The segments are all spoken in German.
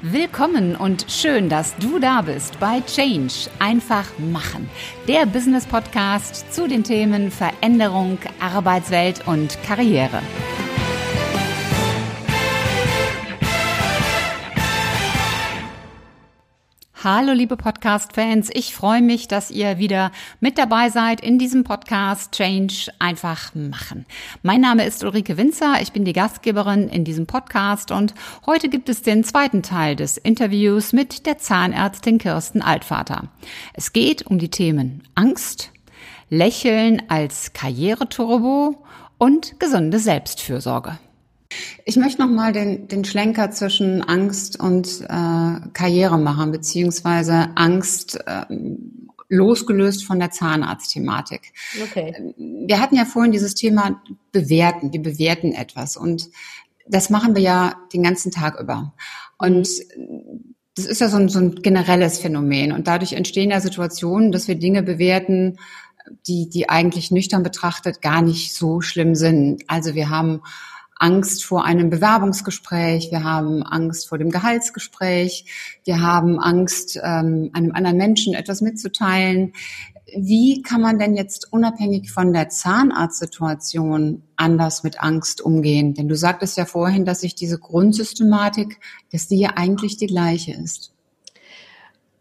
Willkommen und schön, dass du da bist bei Change. Einfach machen. Der Business Podcast zu den Themen Veränderung, Arbeitswelt und Karriere. Hallo liebe Podcast-Fans, ich freue mich, dass ihr wieder mit dabei seid in diesem Podcast Change einfach machen. Mein Name ist Ulrike Winzer, ich bin die Gastgeberin in diesem Podcast und heute gibt es den zweiten Teil des Interviews mit der Zahnärztin Kirsten Altvater. Es geht um die Themen Angst, Lächeln als Karriereturbo und gesunde Selbstfürsorge. Ich möchte noch mal den, den Schlenker zwischen Angst und äh, Karriere machen, beziehungsweise Angst äh, losgelöst von der Zahnarztthematik. Okay. Wir hatten ja vorhin dieses Thema bewerten. Wir bewerten etwas und das machen wir ja den ganzen Tag über. Und das ist ja so ein, so ein generelles Phänomen und dadurch entstehen ja Situationen, dass wir Dinge bewerten, die, die eigentlich nüchtern betrachtet gar nicht so schlimm sind. Also wir haben Angst vor einem Bewerbungsgespräch, wir haben Angst vor dem Gehaltsgespräch, wir haben Angst, ähm, einem anderen Menschen etwas mitzuteilen. Wie kann man denn jetzt unabhängig von der Zahnarztsituation anders mit Angst umgehen? Denn du sagtest ja vorhin, dass sich diese Grundsystematik, dass die ja eigentlich die gleiche ist.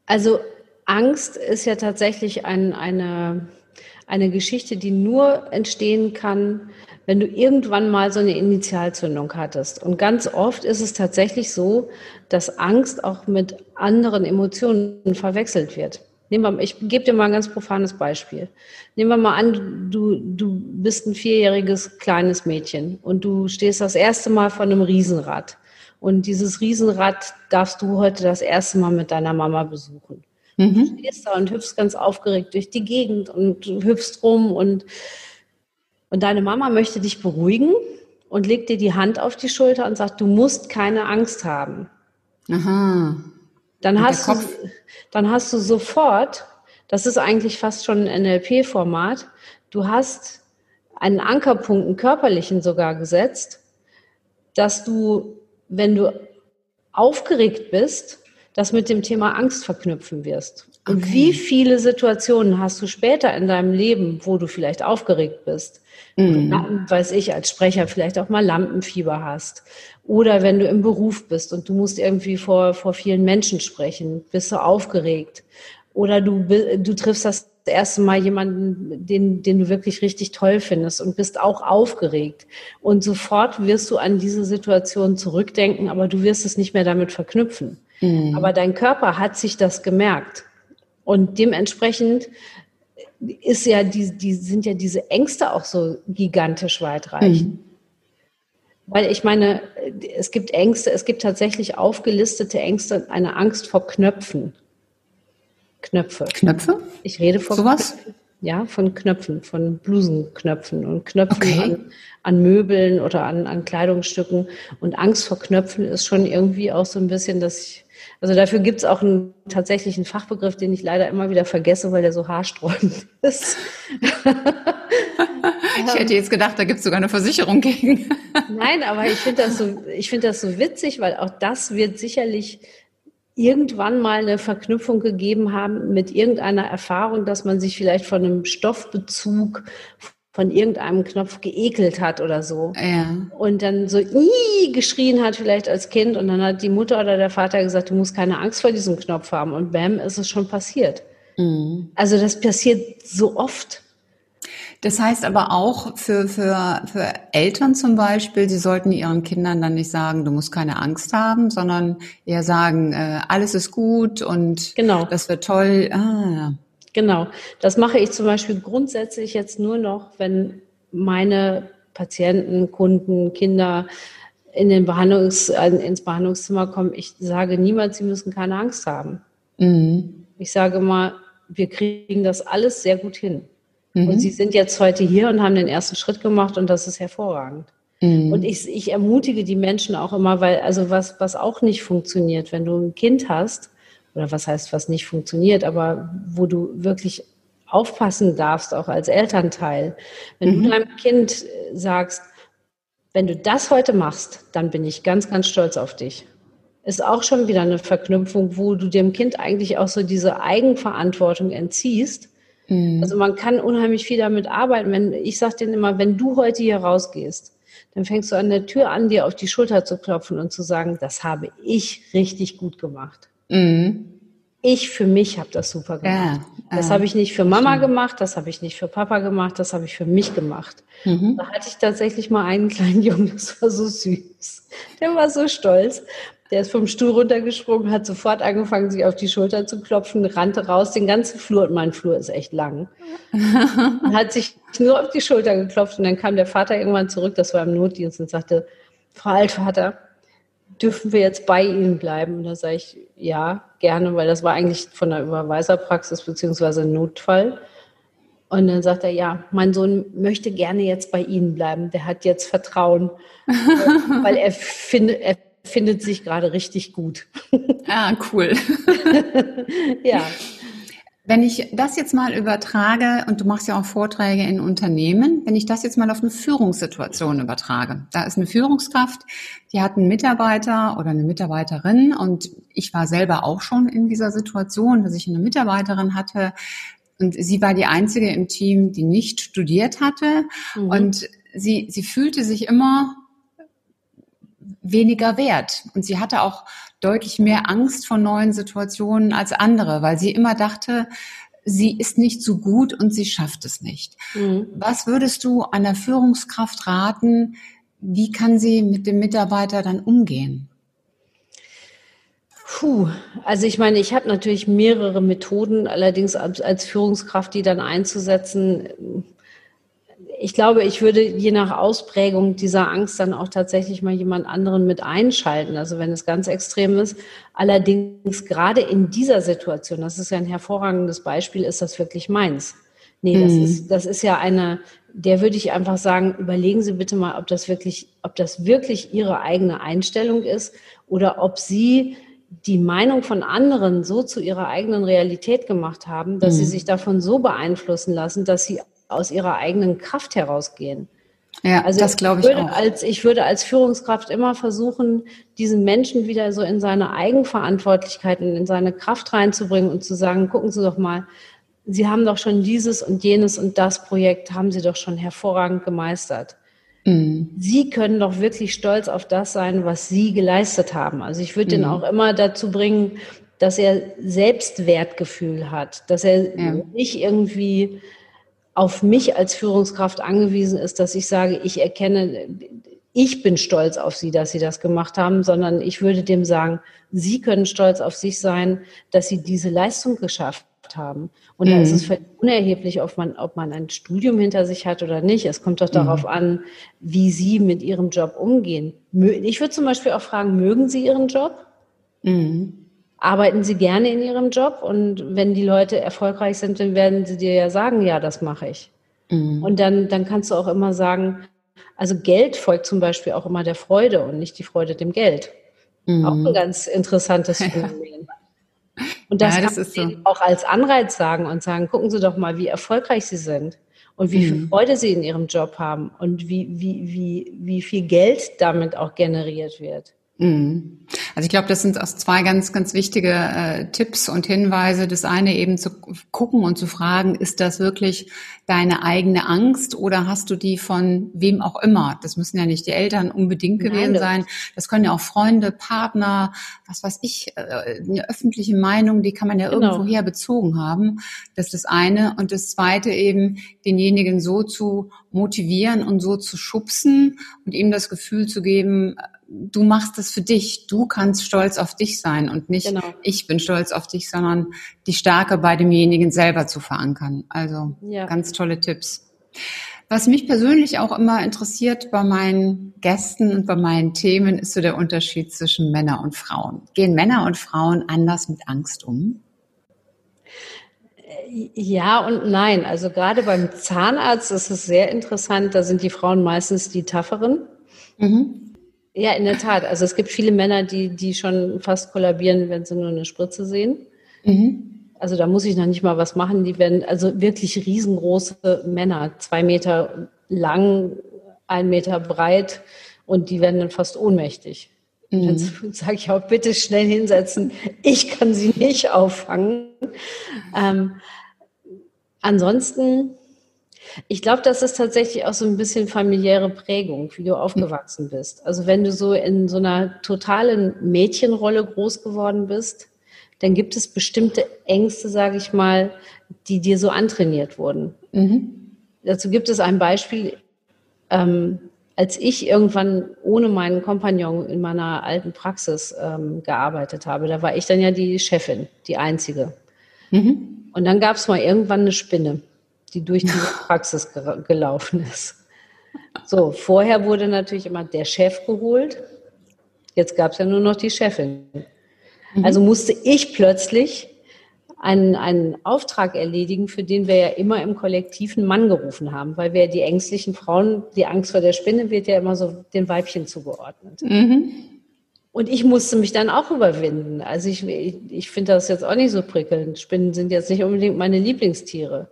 Also Angst ist ja tatsächlich ein, eine, eine Geschichte, die nur entstehen kann, wenn du irgendwann mal so eine Initialzündung hattest. Und ganz oft ist es tatsächlich so, dass Angst auch mit anderen Emotionen verwechselt wird. Nehmen wir, ich gebe dir mal ein ganz profanes Beispiel. Nehmen wir mal an, du, du bist ein vierjähriges kleines Mädchen und du stehst das erste Mal vor einem Riesenrad. Und dieses Riesenrad darfst du heute das erste Mal mit deiner Mama besuchen. Mhm. Du stehst da und hüpfst ganz aufgeregt durch die Gegend und hüpfst rum und und deine Mama möchte dich beruhigen und legt dir die Hand auf die Schulter und sagt, du musst keine Angst haben. Aha. Dann hast, du, dann hast du sofort, das ist eigentlich fast schon ein NLP-Format, du hast einen Ankerpunkt, einen körperlichen sogar gesetzt, dass du, wenn du aufgeregt bist, das mit dem Thema Angst verknüpfen wirst. Und okay. wie viele Situationen hast du später in deinem Leben, wo du vielleicht aufgeregt bist, mhm. weiß ich, als Sprecher vielleicht auch mal Lampenfieber hast. Oder wenn du im Beruf bist und du musst irgendwie vor, vor vielen Menschen sprechen, bist du aufgeregt. Oder du, du triffst das erste Mal jemanden, den, den du wirklich richtig toll findest und bist auch aufgeregt. Und sofort wirst du an diese Situation zurückdenken, aber du wirst es nicht mehr damit verknüpfen. Mhm. Aber dein Körper hat sich das gemerkt. Und dementsprechend ist ja die, die sind ja diese Ängste auch so gigantisch weitreichend. Mhm. Weil ich meine, es gibt Ängste, es gibt tatsächlich aufgelistete Ängste, eine Angst vor Knöpfen. Knöpfe. Knöpfe? Ich rede von Sowas? Knöpfen. Ja, von Knöpfen, von Blusenknöpfen und Knöpfen okay. an, an, Möbeln oder an, an Kleidungsstücken. Und Angst vor Knöpfen ist schon irgendwie auch so ein bisschen, dass ich also dafür gibt es auch einen tatsächlichen Fachbegriff, den ich leider immer wieder vergesse, weil der so haarsträubend ist. ich hätte jetzt gedacht, da gibt es sogar eine Versicherung gegen. Nein, aber ich finde das, so, ich finde das so witzig, weil auch das wird sicherlich irgendwann mal eine Verknüpfung gegeben haben mit irgendeiner Erfahrung, dass man sich vielleicht von einem Stoffbezug von irgendeinem Knopf geekelt hat oder so. Ja. Und dann so Ii! geschrien hat vielleicht als Kind und dann hat die Mutter oder der Vater gesagt, du musst keine Angst vor diesem Knopf haben und bam, ist es schon passiert. Mhm. Also das passiert so oft. Das heißt aber auch für, für, für Eltern zum Beispiel, sie sollten ihren Kindern dann nicht sagen, du musst keine Angst haben, sondern eher sagen, äh, alles ist gut und genau. das wird toll. Ah, Genau. Das mache ich zum Beispiel grundsätzlich jetzt nur noch, wenn meine Patienten, Kunden, Kinder in den Behandlungs, ins Behandlungszimmer kommen. Ich sage niemals, sie müssen keine Angst haben. Mhm. Ich sage mal, wir kriegen das alles sehr gut hin. Mhm. Und sie sind jetzt heute hier und haben den ersten Schritt gemacht und das ist hervorragend. Mhm. Und ich, ich ermutige die Menschen auch immer, weil, also was, was auch nicht funktioniert, wenn du ein Kind hast, oder was heißt, was nicht funktioniert, aber wo du wirklich aufpassen darfst, auch als Elternteil. Wenn mhm. du deinem Kind sagst, wenn du das heute machst, dann bin ich ganz, ganz stolz auf dich. ist auch schon wieder eine Verknüpfung, wo du dem Kind eigentlich auch so diese Eigenverantwortung entziehst. Mhm. Also man kann unheimlich viel damit arbeiten. Wenn, ich sage denen immer, wenn du heute hier rausgehst, dann fängst du an der Tür an, dir auf die Schulter zu klopfen und zu sagen, das habe ich richtig gut gemacht. Mhm. Ich für mich habe das super gemacht. Ja, das äh, habe ich nicht für Mama stimmt. gemacht, das habe ich nicht für Papa gemacht, das habe ich für mich gemacht. Mhm. Da hatte ich tatsächlich mal einen kleinen Jungen, das war so süß. Der war so stolz. Der ist vom Stuhl runtergesprungen, hat sofort angefangen, sich auf die Schulter zu klopfen, rannte raus, den ganzen Flur, und mein Flur ist echt lang, hat sich nur auf die Schulter geklopft und dann kam der Vater irgendwann zurück, das war im Notdienst, und sagte, Frau Altvater, dürfen wir jetzt bei Ihnen bleiben? Und da sage ich, ja, gerne, weil das war eigentlich von der Überweiserpraxis beziehungsweise Notfall. Und dann sagt er, ja, mein Sohn möchte gerne jetzt bei Ihnen bleiben. Der hat jetzt Vertrauen, weil er, find, er findet sich gerade richtig gut. Ah, cool. ja. Wenn ich das jetzt mal übertrage, und du machst ja auch Vorträge in Unternehmen, wenn ich das jetzt mal auf eine Führungssituation übertrage, da ist eine Führungskraft, die hat einen Mitarbeiter oder eine Mitarbeiterin und ich war selber auch schon in dieser Situation, dass ich eine Mitarbeiterin hatte und sie war die einzige im Team, die nicht studiert hatte mhm. und sie, sie fühlte sich immer weniger wert. Und sie hatte auch deutlich mehr Angst vor neuen Situationen als andere, weil sie immer dachte, sie ist nicht so gut und sie schafft es nicht. Mhm. Was würdest du einer Führungskraft raten? Wie kann sie mit dem Mitarbeiter dann umgehen? Puh, also ich meine, ich habe natürlich mehrere Methoden, allerdings als, als Führungskraft die dann einzusetzen, ich glaube, ich würde je nach Ausprägung dieser Angst dann auch tatsächlich mal jemand anderen mit einschalten, also wenn es ganz extrem ist. Allerdings gerade in dieser Situation, das ist ja ein hervorragendes Beispiel, ist das wirklich meins. Nee, das, mhm. ist, das ist ja eine, der würde ich einfach sagen, überlegen Sie bitte mal, ob das wirklich, ob das wirklich Ihre eigene Einstellung ist oder ob Sie die Meinung von anderen so zu ihrer eigenen Realität gemacht haben, dass mhm. sie sich davon so beeinflussen lassen, dass sie aus ihrer eigenen Kraft herausgehen. Ja, also das glaube ich, ich auch. Als, ich würde als Führungskraft immer versuchen, diesen Menschen wieder so in seine Eigenverantwortlichkeit und in seine Kraft reinzubringen und zu sagen, gucken Sie doch mal, Sie haben doch schon dieses und jenes und das Projekt haben Sie doch schon hervorragend gemeistert. Mhm. Sie können doch wirklich stolz auf das sein, was Sie geleistet haben. Also ich würde mhm. den auch immer dazu bringen, dass er Selbstwertgefühl hat, dass er ja. nicht irgendwie auf mich als Führungskraft angewiesen ist, dass ich sage, ich erkenne, ich bin stolz auf Sie, dass Sie das gemacht haben, sondern ich würde dem sagen, Sie können stolz auf sich sein, dass Sie diese Leistung geschafft haben. Und mhm. da ist es völlig unerheblich, ob man, ob man ein Studium hinter sich hat oder nicht. Es kommt doch darauf mhm. an, wie Sie mit Ihrem Job umgehen. Ich würde zum Beispiel auch fragen, mögen Sie Ihren Job? Mhm arbeiten sie gerne in ihrem Job und wenn die Leute erfolgreich sind, dann werden sie dir ja sagen, ja, das mache ich. Mhm. Und dann, dann kannst du auch immer sagen, also Geld folgt zum Beispiel auch immer der Freude und nicht die Freude dem Geld. Mhm. Auch ein ganz interessantes Phänomen. Und das, ja, das kannst du so. auch als Anreiz sagen und sagen, gucken Sie doch mal, wie erfolgreich Sie sind und wie mhm. viel Freude Sie in Ihrem Job haben und wie, wie, wie, wie viel Geld damit auch generiert wird. Mhm. Also ich glaube, das sind auch zwei ganz, ganz wichtige äh, Tipps und Hinweise. Das eine eben zu gucken und zu fragen, ist das wirklich deine eigene Angst oder hast du die von wem auch immer? Das müssen ja nicht die Eltern unbedingt gewesen Nein, sein. Das können ja auch Freunde, Partner, was weiß ich, äh, eine öffentliche Meinung, die kann man ja genau. irgendwoher bezogen haben. Das ist das eine. Und das zweite eben, denjenigen so zu motivieren und so zu schubsen und ihm das Gefühl zu geben, du machst es für dich, du kannst stolz auf dich sein und nicht genau. ich bin stolz auf dich, sondern die Stärke bei demjenigen selber zu verankern. Also ja. ganz tolle Tipps. Was mich persönlich auch immer interessiert bei meinen Gästen und bei meinen Themen ist so der Unterschied zwischen Männer und Frauen. Gehen Männer und Frauen anders mit Angst um? Ja und nein. Also gerade beim Zahnarzt ist es sehr interessant. Da sind die Frauen meistens die Tafferen. Mhm. Ja, in der Tat. Also es gibt viele Männer, die, die schon fast kollabieren, wenn sie nur eine Spritze sehen. Mhm. Also da muss ich noch nicht mal was machen. Die werden also wirklich riesengroße Männer, zwei Meter lang, ein Meter breit und die werden dann fast ohnmächtig. Mhm. Dann sage ich auch, bitte schnell hinsetzen. Ich kann sie nicht auffangen. Ähm, ansonsten, ich glaube, das ist tatsächlich auch so ein bisschen familiäre Prägung, wie du aufgewachsen bist. Also wenn du so in so einer totalen Mädchenrolle groß geworden bist, dann gibt es bestimmte Ängste, sage ich mal, die dir so antrainiert wurden. Mhm. Dazu gibt es ein Beispiel. Ähm, als ich irgendwann ohne meinen Kompagnon in meiner alten Praxis ähm, gearbeitet habe, da war ich dann ja die Chefin, die einzige. Mhm. Und dann gab es mal irgendwann eine Spinne, die durch die Praxis ge gelaufen ist. So, vorher wurde natürlich immer der Chef geholt. Jetzt gab es ja nur noch die Chefin. Mhm. Also musste ich plötzlich einen, einen Auftrag erledigen, für den wir ja immer im Kollektiv einen Mann gerufen haben, weil wir die ängstlichen Frauen, die Angst vor der Spinne wird ja immer so den Weibchen zugeordnet. Mhm. Und ich musste mich dann auch überwinden. Also ich, ich, ich finde das jetzt auch nicht so prickelnd. Spinnen sind jetzt nicht unbedingt meine Lieblingstiere.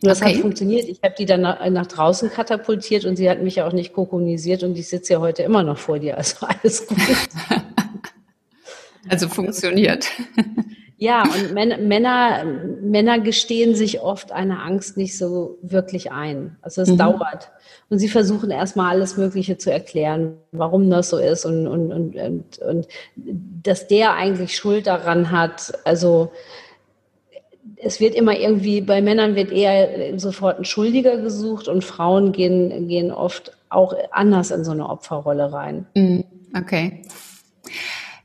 Nur das okay. hat funktioniert. Ich habe die dann nach, nach, draußen katapultiert und sie hat mich auch nicht kokonisiert und ich sitze ja heute immer noch vor dir. Also alles gut. also funktioniert. Ja, und Männer, Männer gestehen sich oft eine Angst nicht so wirklich ein. Also es mhm. dauert. Und sie versuchen erstmal alles Mögliche zu erklären, warum das so ist und, und, und, und, und dass der eigentlich Schuld daran hat. Also es wird immer irgendwie, bei Männern wird eher sofort ein Schuldiger gesucht und Frauen gehen, gehen oft auch anders in so eine Opferrolle rein. Mhm. Okay.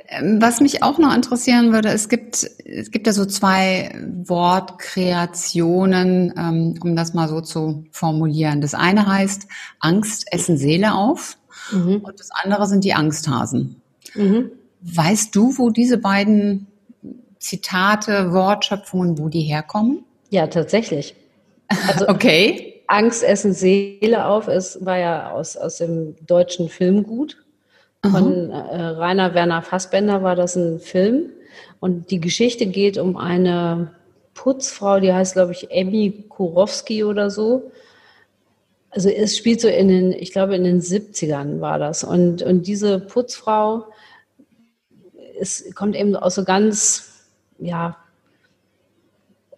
Ähm, was mich auch noch interessieren würde, es gibt, es gibt ja so zwei Wortkreationen, ähm, um das mal so zu formulieren. Das eine heißt Angst essen Seele auf mhm. und das andere sind die Angsthasen. Mhm. Weißt du, wo diese beiden Zitate, Wortschöpfungen, wo die herkommen? Ja, tatsächlich. Also, okay. Angst essen Seele auf ist, war ja aus, aus dem deutschen Filmgut. Von äh, Rainer Werner Fassbender war das ein Film. Und die Geschichte geht um eine Putzfrau, die heißt, glaube ich, Emmy Kurowski oder so. Also es spielt so in den, ich glaube, in den 70ern war das. Und, und diese Putzfrau es kommt eben aus so ganz, ja,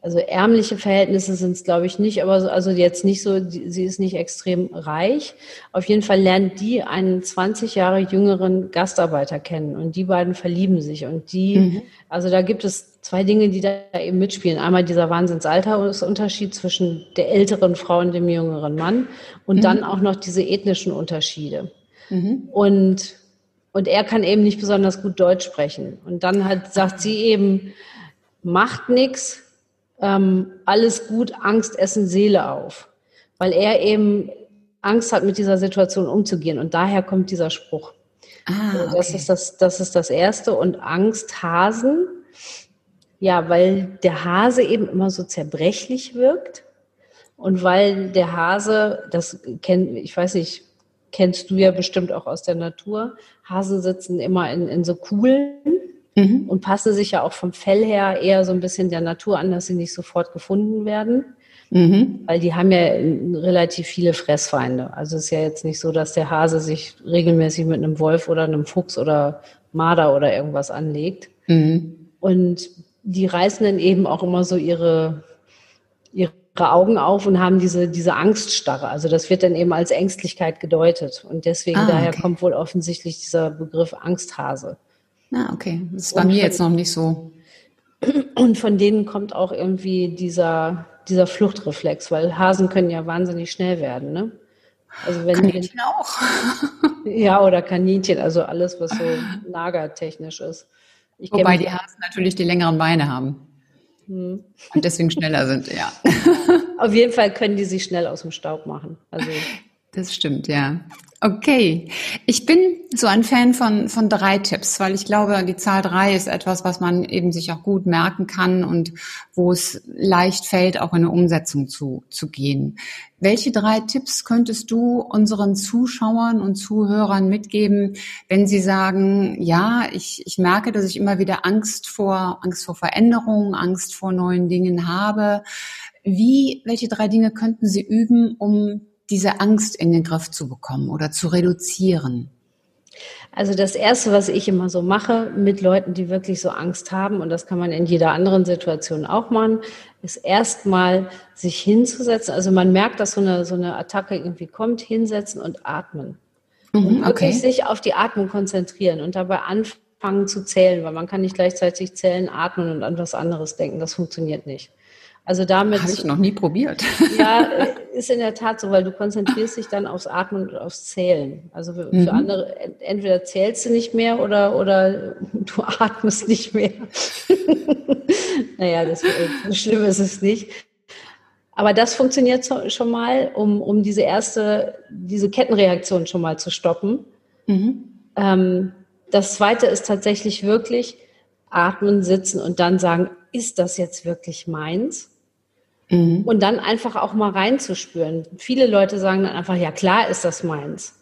also ärmliche Verhältnisse sind es, glaube ich, nicht, aber so, also jetzt nicht so, sie ist nicht extrem reich. Auf jeden Fall lernt die einen 20 Jahre jüngeren Gastarbeiter kennen und die beiden verlieben sich und die, mhm. also da gibt es zwei Dinge, die da eben mitspielen. Einmal dieser Wahnsinnsaltersunterschied zwischen der älteren Frau und dem jüngeren Mann und mhm. dann auch noch diese ethnischen Unterschiede. Mhm. Und, und er kann eben nicht besonders gut Deutsch sprechen. Und dann hat, sagt sie eben, macht nichts, ähm, alles gut, Angst essen Seele auf. Weil er eben Angst hat, mit dieser Situation umzugehen. Und daher kommt dieser Spruch. Ah, okay. das, ist das, das ist das Erste. Und Angst, Hasen, ja, weil der Hase eben immer so zerbrechlich wirkt. Und weil der Hase, das kennt, ich weiß nicht, kennst du ja bestimmt auch aus der Natur, Hasen sitzen immer in, in so Kuhlen mhm. und passen sich ja auch vom Fell her eher so ein bisschen der Natur an, dass sie nicht sofort gefunden werden. Mhm. Weil die haben ja relativ viele Fressfeinde. Also es ist ja jetzt nicht so, dass der Hase sich regelmäßig mit einem Wolf oder einem Fuchs oder Marder oder irgendwas anlegt. Mhm. Und die reißen dann eben auch immer so ihre, ihre Augen auf und haben diese, diese Angststarre. Also das wird dann eben als Ängstlichkeit gedeutet. Und deswegen ah, daher kommt wohl offensichtlich dieser Begriff Angsthase. Ah, okay. Das ist bei mir jetzt noch nicht so. Und von denen kommt auch irgendwie dieser, dieser Fluchtreflex, weil Hasen können ja wahnsinnig schnell werden, ne? Also wenn Kaninchen die, auch. ja, oder Kaninchen, also alles, was so nagertechnisch ist. Ich Wobei die Hasen natürlich die längeren Beine haben. Hm. Und deswegen schneller sind, ja. Auf jeden Fall können die sich schnell aus dem Staub machen. Also das stimmt, ja. Okay. Ich bin so ein Fan von, von drei Tipps, weil ich glaube, die Zahl drei ist etwas, was man eben sich auch gut merken kann und wo es leicht fällt, auch in eine Umsetzung zu, zu gehen. Welche drei Tipps könntest du unseren Zuschauern und Zuhörern mitgeben, wenn sie sagen, ja, ich, ich merke, dass ich immer wieder Angst vor, Angst vor Veränderungen, Angst vor neuen Dingen habe? Wie, welche drei Dinge könnten sie üben, um diese Angst in den Griff zu bekommen oder zu reduzieren? Also das Erste, was ich immer so mache mit Leuten, die wirklich so Angst haben, und das kann man in jeder anderen Situation auch machen, ist erstmal sich hinzusetzen. Also man merkt, dass so eine, so eine Attacke irgendwie kommt, hinsetzen und atmen. Mhm, und wirklich okay. sich auf die Atmung konzentrieren und dabei anfangen zu zählen, weil man kann nicht gleichzeitig zählen, atmen und an was anderes denken. Das funktioniert nicht. Also damit. Habe ich noch nie probiert. Ja, ist in der Tat so, weil du konzentrierst dich dann aufs Atmen und aufs Zählen. Also für, mhm. für andere, entweder zählst du nicht mehr oder, oder du atmest nicht mehr. naja, das, so schlimm ist es nicht. Aber das funktioniert schon mal, um, um diese erste, diese Kettenreaktion schon mal zu stoppen. Mhm. Ähm, das zweite ist tatsächlich wirklich atmen, sitzen und dann sagen, ist das jetzt wirklich meins? Mhm. Und dann einfach auch mal reinzuspüren. Viele Leute sagen dann einfach, ja klar ist das meins.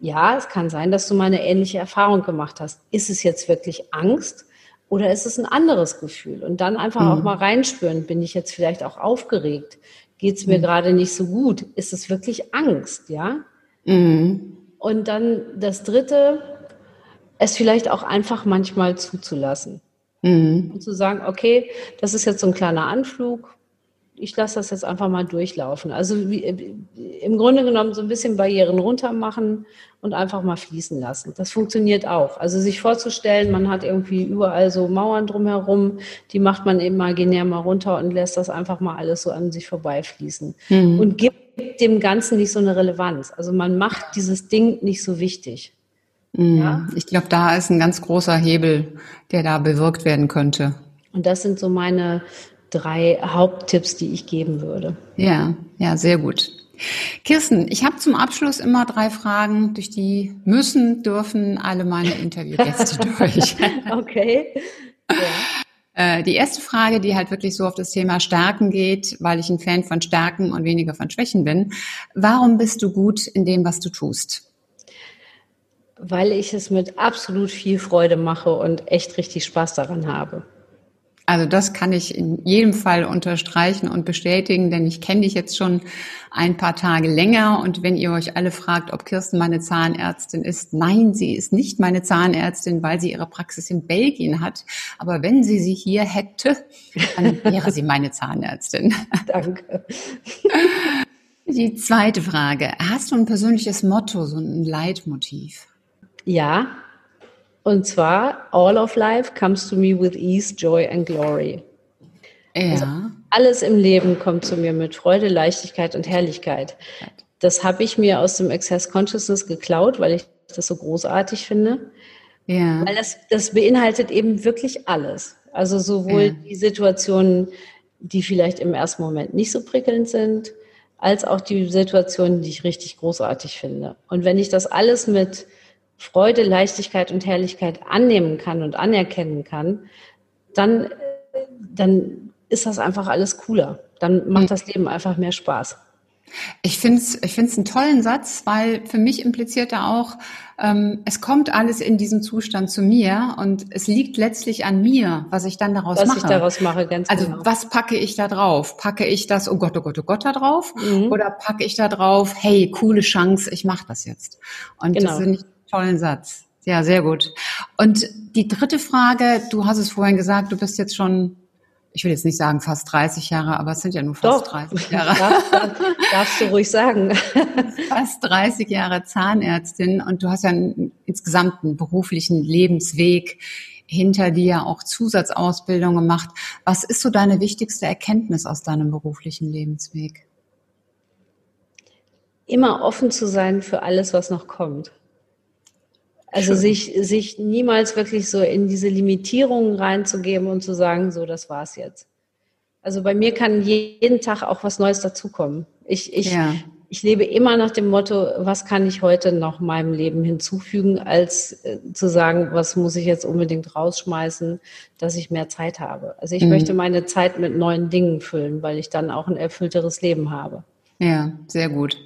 Ja, es kann sein, dass du mal eine ähnliche Erfahrung gemacht hast. Ist es jetzt wirklich Angst oder ist es ein anderes Gefühl? Und dann einfach mhm. auch mal reinspüren. Bin ich jetzt vielleicht auch aufgeregt? Geht es mir mhm. gerade nicht so gut? Ist es wirklich Angst? Ja. Mhm. Und dann das Dritte, es vielleicht auch einfach manchmal zuzulassen. Mhm. Und zu sagen, okay, das ist jetzt so ein kleiner Anflug, ich lasse das jetzt einfach mal durchlaufen. Also wie, äh, im Grunde genommen so ein bisschen Barrieren runter machen und einfach mal fließen lassen. Das funktioniert auch. Also sich vorzustellen, man hat irgendwie überall so Mauern drumherum, die macht man imaginär mal runter und lässt das einfach mal alles so an sich vorbeifließen. Mhm. Und gibt dem Ganzen nicht so eine Relevanz. Also man macht dieses Ding nicht so wichtig. Mhm. Ja? Ich glaube, da ist ein ganz großer Hebel, der da bewirkt werden könnte. Und das sind so meine drei Haupttipps, die ich geben würde. Ja, ja, sehr gut. Kirsten, ich habe zum Abschluss immer drei Fragen, durch die müssen, dürfen alle meine Interviewgäste durch. okay. Ja. Äh, die erste Frage, die halt wirklich so auf das Thema Stärken geht, weil ich ein Fan von Stärken und weniger von Schwächen bin. Warum bist du gut in dem, was du tust? Weil ich es mit absolut viel Freude mache und echt richtig Spaß daran habe. Also das kann ich in jedem Fall unterstreichen und bestätigen, denn ich kenne dich jetzt schon ein paar Tage länger und wenn ihr euch alle fragt, ob Kirsten meine Zahnärztin ist, nein, sie ist nicht meine Zahnärztin, weil sie ihre Praxis in Belgien hat. Aber wenn sie sie hier hätte, dann wäre sie meine Zahnärztin. Danke. Die zweite Frage. Hast du ein persönliches Motto, so ein Leitmotiv? Ja, und zwar, all of life comes to me with ease, joy and glory. Ja. Also alles im Leben kommt zu mir mit Freude, Leichtigkeit und Herrlichkeit. Das habe ich mir aus dem Access Consciousness geklaut, weil ich das so großartig finde. Ja. Weil das, das beinhaltet eben wirklich alles. Also sowohl ja. die Situationen, die vielleicht im ersten Moment nicht so prickelnd sind, als auch die Situationen, die ich richtig großartig finde. Und wenn ich das alles mit Freude, Leichtigkeit und Herrlichkeit annehmen kann und anerkennen kann, dann, dann ist das einfach alles cooler. Dann macht hm. das Leben einfach mehr Spaß. Ich finde es ich find's einen tollen Satz, weil für mich impliziert er auch, ähm, es kommt alles in diesem Zustand zu mir und es liegt letztlich an mir, was ich dann daraus was mache. Was ich daraus mache, ganz also, genau. Also was packe ich da drauf? Packe ich das, oh Gott, oh Gott, oh Gott da drauf? Mhm. Oder packe ich da drauf, hey, coole Chance, ich mache das jetzt. Und genau. das finde ich Tollen Satz. Ja, sehr gut. Und die dritte Frage, du hast es vorhin gesagt, du bist jetzt schon, ich will jetzt nicht sagen fast 30 Jahre, aber es sind ja nur fast Doch. 30 Jahre. Darf, darfst du ruhig sagen. Fast 30 Jahre Zahnärztin und du hast ja einen, insgesamt einen beruflichen Lebensweg hinter dir, auch Zusatzausbildung gemacht. Was ist so deine wichtigste Erkenntnis aus deinem beruflichen Lebensweg? Immer offen zu sein für alles, was noch kommt. Also sich, sich niemals wirklich so in diese Limitierungen reinzugeben und zu sagen, so, das war's jetzt. Also bei mir kann jeden Tag auch was Neues dazukommen. Ich, ich, ja. ich lebe immer nach dem Motto, was kann ich heute noch meinem Leben hinzufügen, als äh, zu sagen, was muss ich jetzt unbedingt rausschmeißen, dass ich mehr Zeit habe. Also ich mhm. möchte meine Zeit mit neuen Dingen füllen, weil ich dann auch ein erfüllteres Leben habe. Ja, sehr gut.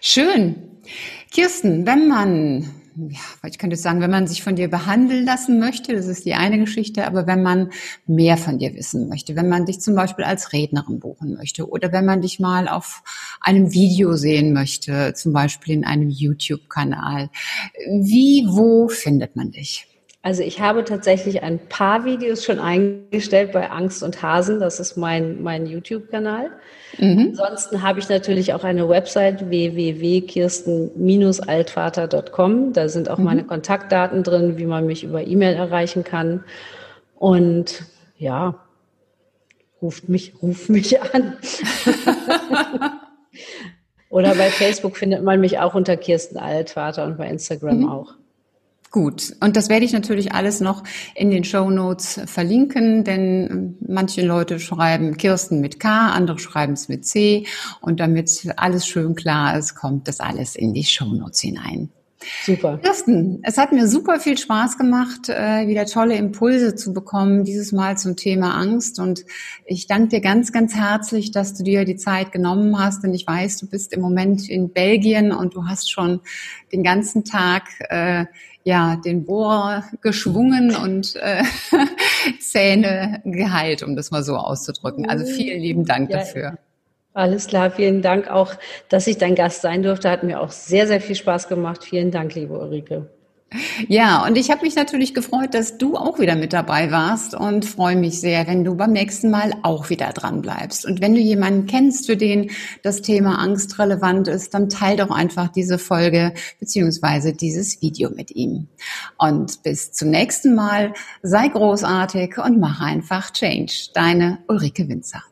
Schön. Kirsten, wenn man ja, ich könnte sagen, wenn man sich von dir behandeln lassen möchte, das ist die eine Geschichte, aber wenn man mehr von dir wissen möchte, wenn man dich zum Beispiel als Rednerin buchen möchte oder wenn man dich mal auf einem Video sehen möchte, zum Beispiel in einem YouTube-Kanal, wie, wo findet man dich? Also ich habe tatsächlich ein paar Videos schon eingestellt bei Angst und Hasen. Das ist mein, mein YouTube-Kanal. Mhm. Ansonsten habe ich natürlich auch eine Website www.kirsten-altvater.com. Da sind auch mhm. meine Kontaktdaten drin, wie man mich über E-Mail erreichen kann. Und ja, ruft mich, ruft mich an. Oder bei Facebook findet man mich auch unter Kirsten Altvater und bei Instagram mhm. auch. Gut, und das werde ich natürlich alles noch in den Show Notes verlinken, denn manche Leute schreiben Kirsten mit K, andere schreiben es mit C und damit alles schön klar ist, kommt das alles in die Show Notes hinein. Super. Kirsten, es hat mir super viel Spaß gemacht, äh, wieder tolle Impulse zu bekommen, dieses Mal zum Thema Angst. Und ich danke dir ganz, ganz herzlich, dass du dir die Zeit genommen hast. Denn ich weiß, du bist im Moment in Belgien und du hast schon den ganzen Tag äh, ja, den Bohrer geschwungen und äh, Zähne geheilt, um das mal so auszudrücken. Also vielen lieben Dank ja, dafür. Alles klar, vielen Dank auch, dass ich dein Gast sein durfte. Hat mir auch sehr, sehr viel Spaß gemacht. Vielen Dank, liebe Ulrike. Ja, und ich habe mich natürlich gefreut, dass du auch wieder mit dabei warst und freue mich sehr, wenn du beim nächsten Mal auch wieder dran bleibst. Und wenn du jemanden kennst, für den das Thema Angst relevant ist, dann teil doch einfach diese Folge beziehungsweise dieses Video mit ihm. Und bis zum nächsten Mal, sei großartig und mach einfach Change. Deine Ulrike Winzer.